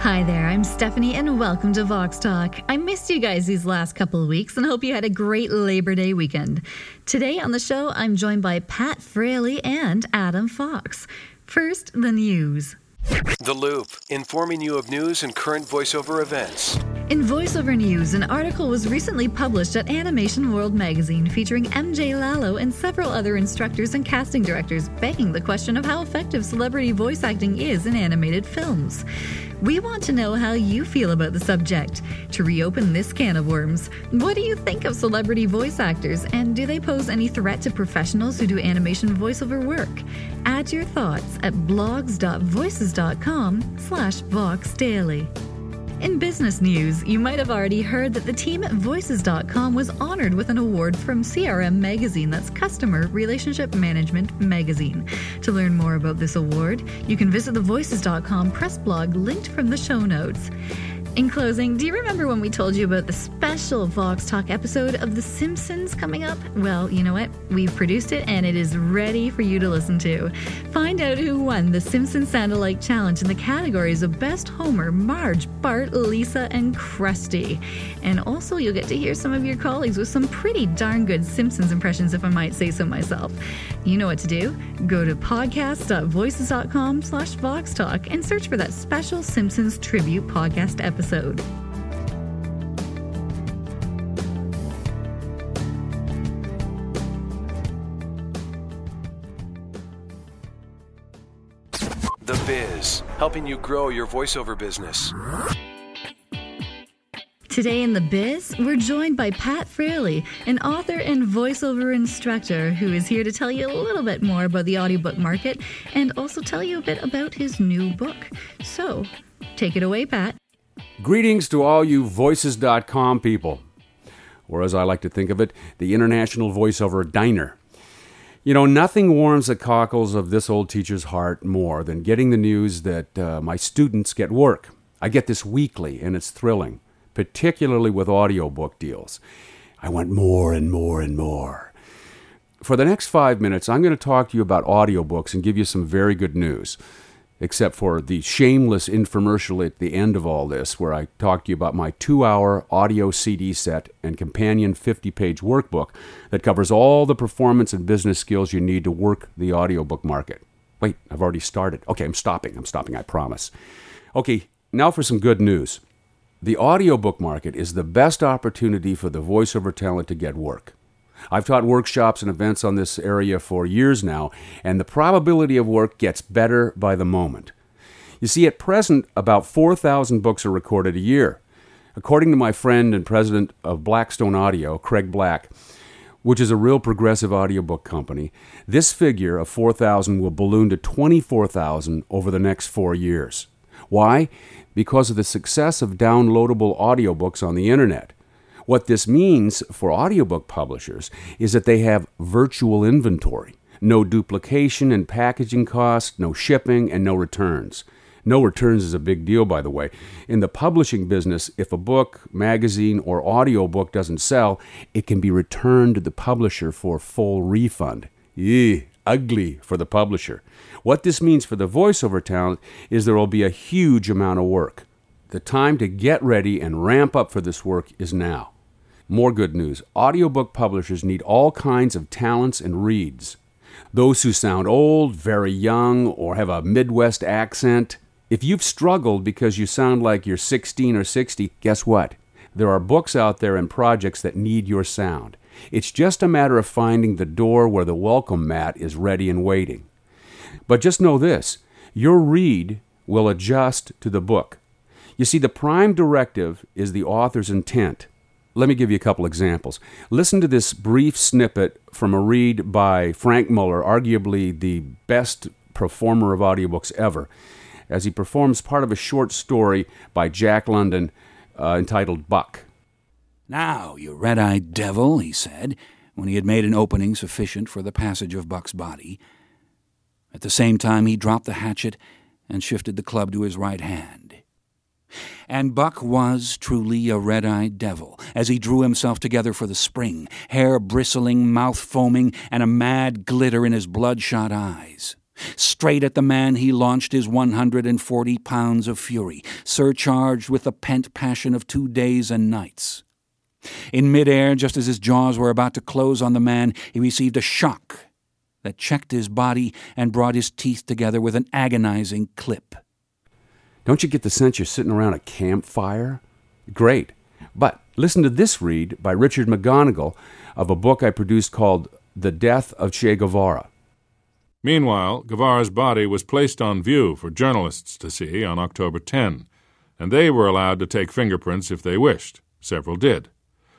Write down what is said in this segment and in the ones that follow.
Hi there, I'm Stephanie, and welcome to Vox Talk. I missed you guys these last couple of weeks and hope you had a great Labor Day weekend. Today on the show, I'm joined by Pat Fraley and Adam Fox. First, the news. The Loop, informing you of news and current voiceover events. In VoiceOver News, an article was recently published at Animation World magazine featuring MJ Lallo and several other instructors and casting directors begging the question of how effective celebrity voice acting is in animated films. We want to know how you feel about the subject. To reopen this can of worms, what do you think of celebrity voice actors and do they pose any threat to professionals who do animation voiceover work? Add your thoughts at blogs.voices.com slash voxdaily. In business news, you might have already heard that the team at Voices.com was honored with an award from CRM Magazine, that's Customer Relationship Management Magazine. To learn more about this award, you can visit the Voices.com press blog linked from the show notes. In closing, do you remember when we told you about the special Vox Talk episode of The Simpsons coming up? Well, you know what? We've produced it and it is ready for you to listen to. Find out who won the Simpsons Sound Alike Challenge in the categories of Best Homer, Marge, Bart, Lisa, and Krusty. And also, you'll get to hear some of your colleagues with some pretty darn good Simpsons impressions, if I might say so myself. You know what to do. Go to podcast.voices.com slash Vox Talk and search for that special Simpsons tribute podcast episode episode. The Biz, helping you grow your voiceover business. Today in The Biz, we're joined by Pat Fraley, an author and voiceover instructor who is here to tell you a little bit more about the audiobook market and also tell you a bit about his new book. So, take it away, Pat. Greetings to all you Voices.com people, or as I like to think of it, the International Voiceover Diner. You know, nothing warms the cockles of this old teacher's heart more than getting the news that uh, my students get work. I get this weekly, and it's thrilling, particularly with audiobook deals. I want more and more and more. For the next five minutes, I'm going to talk to you about audiobooks and give you some very good news except for the shameless infomercial at the end of all this, where I talk to you about my two hour audio CD set and companion 50 page workbook that covers all the performance and business skills you need to work the audiobook market. Wait, I've already started. Okay, I'm stopping. I'm stopping, I promise. Okay, now for some good news. The audiobook market is the best opportunity for the voiceover talent to get work. I've taught workshops and events on this area for years now, and the probability of work gets better by the moment. You see, at present, about 4,000 books are recorded a year. According to my friend and president of Blackstone Audio, Craig Black, which is a real progressive audiobook company, this figure of 4,000 will balloon to 24,000 over the next four years. Why? Because of the success of downloadable audiobooks on the internet. What this means for audiobook publishers is that they have virtual inventory, no duplication and packaging costs, no shipping, and no returns. No returns is a big deal, by the way. In the publishing business, if a book, magazine, or audiobook doesn't sell, it can be returned to the publisher for full refund. Eeh, ugly for the publisher. What this means for the voiceover talent is there will be a huge amount of work. The time to get ready and ramp up for this work is now. More good news audiobook publishers need all kinds of talents and reads. Those who sound old, very young, or have a Midwest accent. If you've struggled because you sound like you're 16 or 60, guess what? There are books out there and projects that need your sound. It's just a matter of finding the door where the welcome mat is ready and waiting. But just know this your read will adjust to the book. You see, the prime directive is the author's intent. Let me give you a couple examples. Listen to this brief snippet from a read by Frank Muller, arguably the best performer of audiobooks ever, as he performs part of a short story by Jack London uh, entitled Buck. Now, you red eyed devil, he said, when he had made an opening sufficient for the passage of Buck's body. At the same time, he dropped the hatchet and shifted the club to his right hand. And Buck was truly a red eyed devil as he drew himself together for the spring, hair bristling, mouth foaming, and a mad glitter in his bloodshot eyes. Straight at the man he launched his 140 pounds of fury, surcharged with the pent passion of two days and nights. In midair, just as his jaws were about to close on the man, he received a shock that checked his body and brought his teeth together with an agonizing clip. Don't you get the sense you're sitting around a campfire? Great. But listen to this read by Richard McGonagle of a book I produced called The Death of Che Guevara. Meanwhile, Guevara's body was placed on view for journalists to see on October 10, and they were allowed to take fingerprints if they wished. Several did.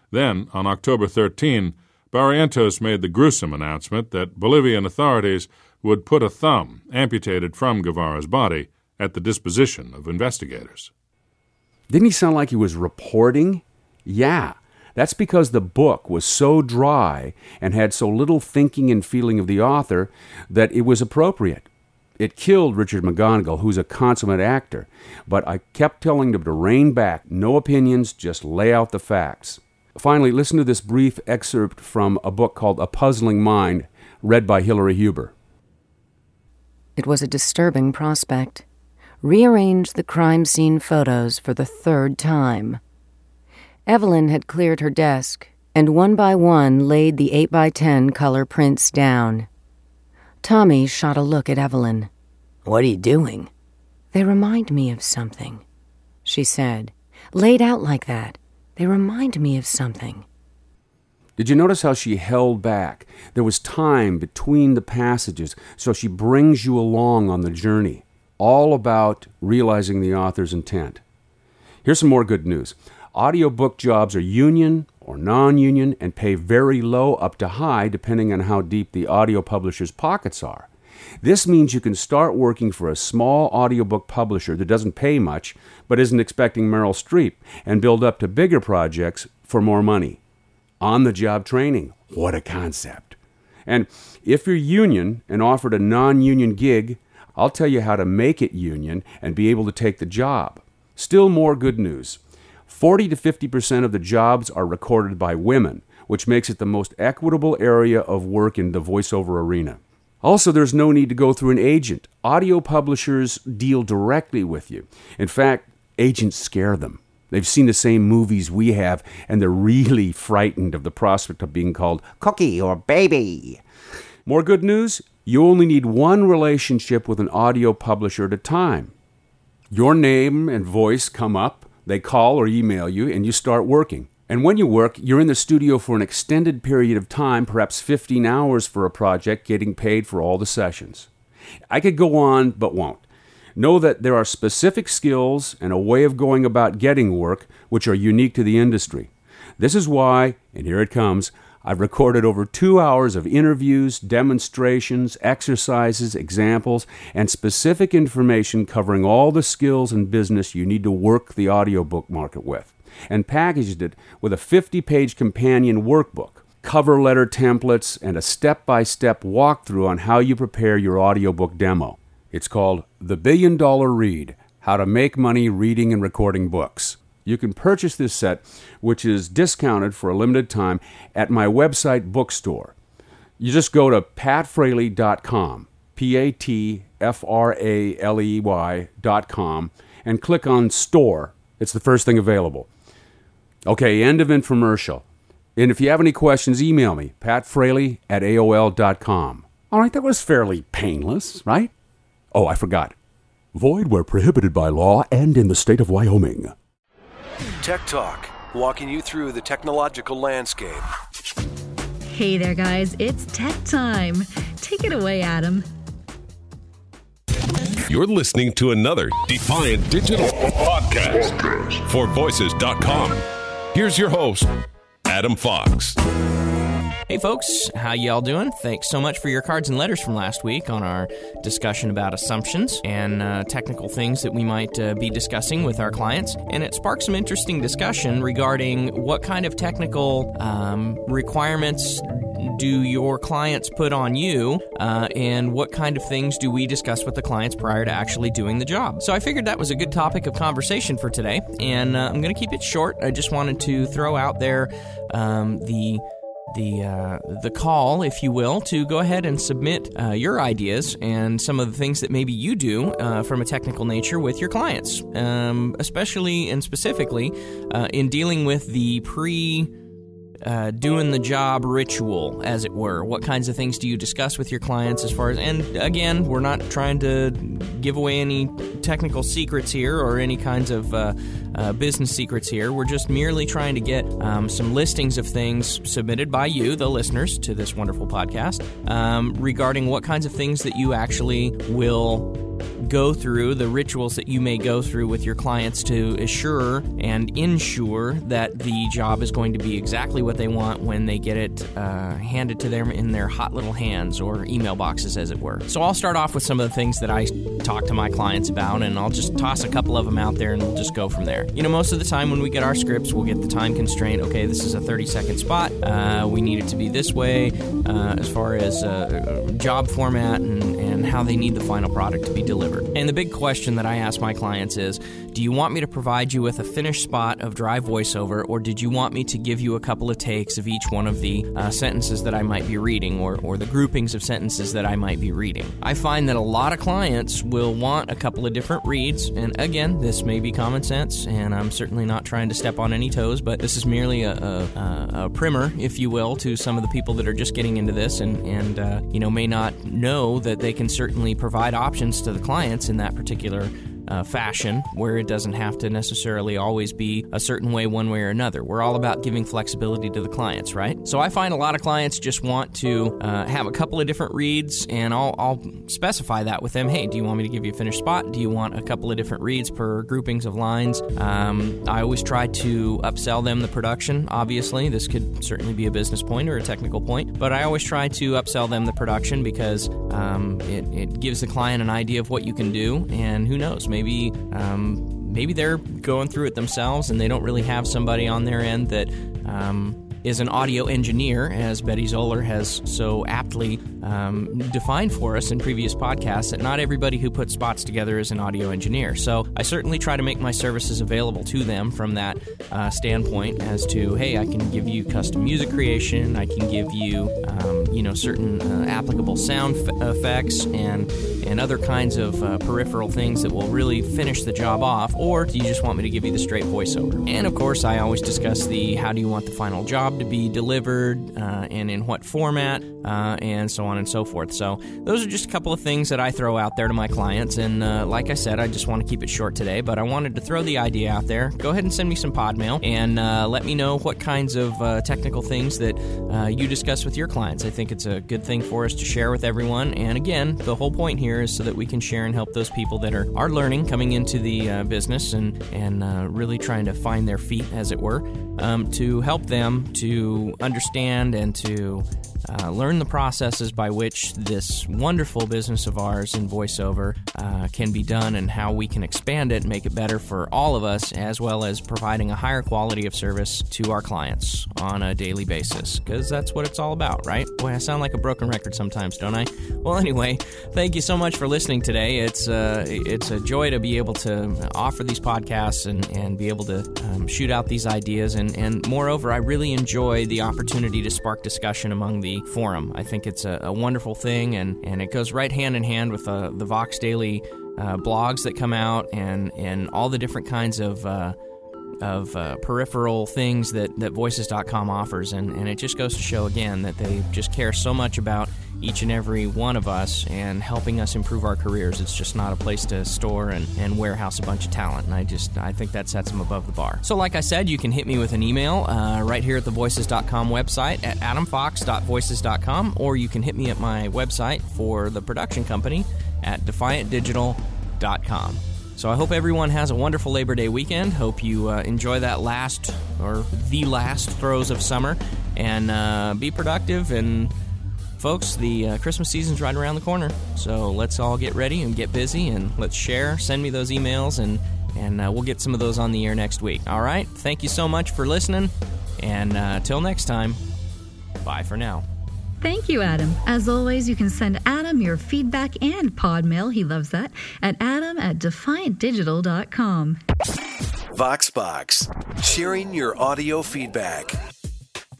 Then, on October 13, Barrientos made the gruesome announcement that Bolivian authorities would put a thumb, amputated from Guevara's body, at the disposition of investigators. Didn't he sound like he was reporting? Yeah, that's because the book was so dry and had so little thinking and feeling of the author that it was appropriate. It killed Richard McGonagle, who's a consummate actor, but I kept telling him to rein back, no opinions, just lay out the facts. Finally, listen to this brief excerpt from a book called A Puzzling Mind, read by Hilary Huber. It was a disturbing prospect. Rearrange the crime scene photos for the third time. Evelyn had cleared her desk and one by one laid the 8 by 10 color prints down. Tommy shot a look at Evelyn. What are you doing? They remind me of something, she said, laid out like that. They remind me of something. Did you notice how she held back? There was time between the passages, so she brings you along on the journey, all about realizing the author's intent. Here's some more good news audiobook jobs are union or non union and pay very low up to high depending on how deep the audio publisher's pockets are. This means you can start working for a small audiobook publisher that doesn't pay much but isn't expecting Meryl Streep and build up to bigger projects for more money. On the job training. What a concept. And if you're union and offered a non union gig, I'll tell you how to make it union and be able to take the job. Still more good news 40 to 50% of the jobs are recorded by women, which makes it the most equitable area of work in the voiceover arena. Also, there's no need to go through an agent. Audio publishers deal directly with you. In fact, agents scare them. They've seen the same movies we have, and they're really frightened of the prospect of being called cookie or baby. More good news you only need one relationship with an audio publisher at a time. Your name and voice come up, they call or email you, and you start working. And when you work, you're in the studio for an extended period of time, perhaps 15 hours for a project, getting paid for all the sessions. I could go on, but won't. Know that there are specific skills and a way of going about getting work which are unique to the industry. This is why, and here it comes, I've recorded over two hours of interviews, demonstrations, exercises, examples, and specific information covering all the skills and business you need to work the audiobook market with and packaged it with a 50 page companion workbook, cover letter templates, and a step by step walkthrough on how you prepare your audiobook demo. It's called The Billion Dollar Read How to Make Money Reading and Recording Books. You can purchase this set, which is discounted for a limited time, at my website bookstore. You just go to patfraley.com, P A T F R A L E Y.com, and click on Store. It's the first thing available. Okay, end of infomercial. And if you have any questions, email me, patfraley at AOL.com. All right, that was fairly painless, right? Oh, I forgot. Void where prohibited by law and in the state of Wyoming. Tech Talk, walking you through the technological landscape. Hey there, guys, it's tech time. Take it away, Adam. You're listening to another Defiant Digital podcast for voices.com. Here's your host, Adam Fox. Hey folks, how y'all doing? Thanks so much for your cards and letters from last week on our discussion about assumptions and uh, technical things that we might uh, be discussing with our clients. And it sparked some interesting discussion regarding what kind of technical um, requirements do your clients put on you, uh, and what kind of things do we discuss with the clients prior to actually doing the job? So I figured that was a good topic of conversation for today, and uh, I'm going to keep it short. I just wanted to throw out there um, the the uh, the call, if you will, to go ahead and submit uh, your ideas and some of the things that maybe you do uh, from a technical nature with your clients, um, especially and specifically uh, in dealing with the pre uh, doing the job ritual, as it were. What kinds of things do you discuss with your clients as far as, and again, we're not trying to give away any technical secrets here or any kinds of uh, uh, business secrets here. We're just merely trying to get um, some listings of things submitted by you, the listeners, to this wonderful podcast um, regarding what kinds of things that you actually will go through, the rituals that you may go through with your clients to assure and ensure that the job is going to be exactly what they want when they get it uh, handed to them in their hot little hands or email boxes, as it were. So I'll start off with some of the things that I talk to my clients about, and I'll just toss a couple of them out there and we'll just go from there. You know, most of the time when we get our scripts, we'll get the time constraint. Okay, this is a 30 second spot. Uh, we need it to be this way uh, as far as uh, job format and, and how they need the final product to be delivered. And the big question that I ask my clients is do you want me to provide you with a finished spot of dry voiceover, or did you want me to give you a couple of takes of each one of the uh, sentences that I might be reading, or, or the groupings of sentences that I might be reading? I find that a lot of clients will want a couple of different reads, and again, this may be common sense, and I'm certainly not trying to step on any toes, but this is merely a, a, a primer, if you will, to some of the people that are just getting into this and, and uh, you know, may not know that they can certainly provide options to the clients in that particular uh, fashion where it doesn't have to necessarily always be a certain way one way or another. We're all about giving flexibility to the clients, right? So I find a lot of clients just want to uh, have a couple of different reads, and I'll, I'll specify that with them. Hey, do you want me to give you a finished spot? Do you want a couple of different reads per groupings of lines? Um, I always try to upsell them the production. Obviously, this could certainly be a business point or a technical point, but I always try to upsell them the production because um, it, it gives the client an idea of what you can do, and who knows, maybe um, maybe they're going through it themselves and they don't really have somebody on their end that um, is an audio engineer, as Bettye Zoller has so aptly um, defined for us in previous podcasts, that not everybody who puts spots together is an audio engineer. So I certainly try to make my services available to them from that uh, standpoint as to, hey, I can give you custom music creation, I can give you, um, you know, certain uh, applicable sound f- effects and and other kinds of uh, peripheral things that will really finish the job off, or do you just want me to give you the straight voiceover? And of course, I always discuss the how do you want the final job to be delivered uh, and in what format, uh, and so on and so forth. So, those are just a couple of things that I throw out there to my clients. And uh, like I said, I just want to keep it short today, but I wanted to throw the idea out there. Go ahead and send me some pod mail and uh, let me know what kinds of uh, technical things that you discuss with your clients. I think it's a good thing for us to share with everyone. And again, the whole point here so that we can share and help those people that are, are learning, coming into the uh, business, and, and uh, really trying to find their feet, as it were, um, to help them to understand and to uh, learn the processes by which this wonderful business of ours in voiceover uh, can be done and how we can expand it and make it better for all of us, as well as providing a higher quality of service to our clients on a daily basis. Because that's what it's all about, right? Boy, I sound like a broken record sometimes, don't I? Well, anyway, thank you so much for listening today. It's uh, it's a joy to be able to offer these podcasts and, and be able to um, shoot out these ideas. And, and moreover, I really enjoy the opportunity to spark discussion among the forum. I think it's a, a wonderful thing, and, and it goes right hand in hand with uh, the Vox Daily uh, blogs that come out and, and all the different kinds of uh, of uh, peripheral things that, that voices.com offers. And, and it just goes to show again that they just care so much about each and every one of us and helping us improve our careers. It's just not a place to store and, and warehouse a bunch of talent. And I just I think that sets them above the bar. So, like I said, you can hit me with an email uh, right here at the voices.com website at adamfox.voices.com, or you can hit me at my website for the production company at defiantdigital.com. So I hope everyone has a wonderful Labor Day weekend. Hope you uh, enjoy that last or the last throes of summer and uh, be productive. And folks, the uh, Christmas season's right around the corner, so let's all get ready and get busy, and let's share. Send me those emails, and and uh, we'll get some of those on the air next week. All right. Thank you so much for listening, and uh, till next time, bye for now. Thank you, Adam. As always, you can send Adam your feedback and pod mail, he loves that, at adam at defiantdigital.com. VoxBox, sharing your audio feedback.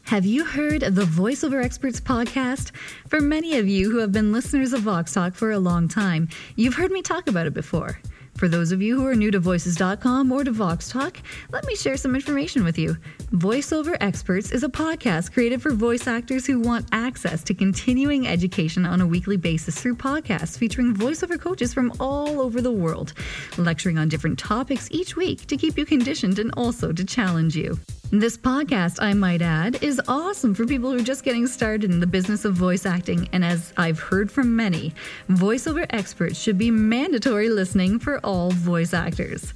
Have you heard of the VoiceOver Experts podcast? For many of you who have been listeners of Vox Talk for a long time, you've heard me talk about it before. For those of you who are new to Voices.com or to Vox Talk, let me share some information with you. VoiceOver Experts is a podcast created for voice actors who want access to continuing education on a weekly basis through podcasts featuring voiceover coaches from all over the world, lecturing on different topics each week to keep you conditioned and also to challenge you. This podcast, I might add, is awesome for people who are just getting started in the business of voice acting. And as I've heard from many, voiceover experts should be mandatory listening for all voice actors.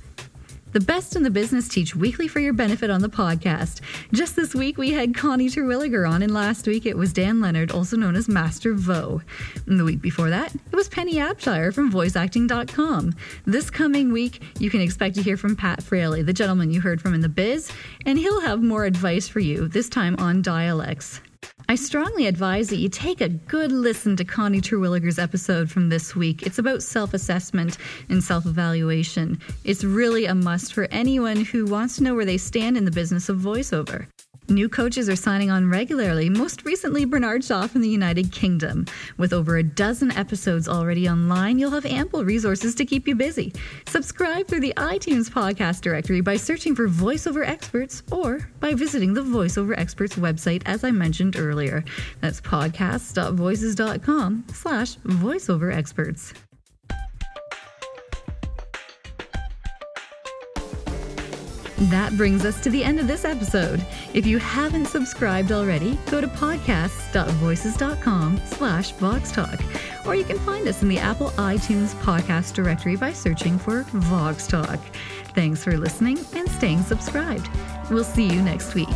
The best in the business teach weekly for your benefit on the podcast. Just this week, we had Connie Terwilliger on, and last week it was Dan Leonard, also known as Master Vo. And the week before that, it was Penny Abshire from VoiceActing.com. This coming week, you can expect to hear from Pat Fraley, the gentleman you heard from in the biz, and he'll have more advice for you, this time on dialects. I strongly advise that you take a good listen to Connie Terwilliger's episode from this week. It's about self assessment and self evaluation. It's really a must for anyone who wants to know where they stand in the business of voiceover. New coaches are signing on regularly, most recently Bernard Shaw from the United Kingdom. With over a dozen episodes already online, you'll have ample resources to keep you busy. Subscribe through the iTunes podcast directory by searching for voiceover experts or by visiting the voiceover experts website as I mentioned earlier. That's podcasts.voices.com slash voiceover experts. That brings us to the end of this episode. If you haven't subscribed already, go to podcasts.voices.com slash voxtalk, or you can find us in the Apple iTunes podcast directory by searching for Vox Talk. Thanks for listening and staying subscribed. We'll see you next week.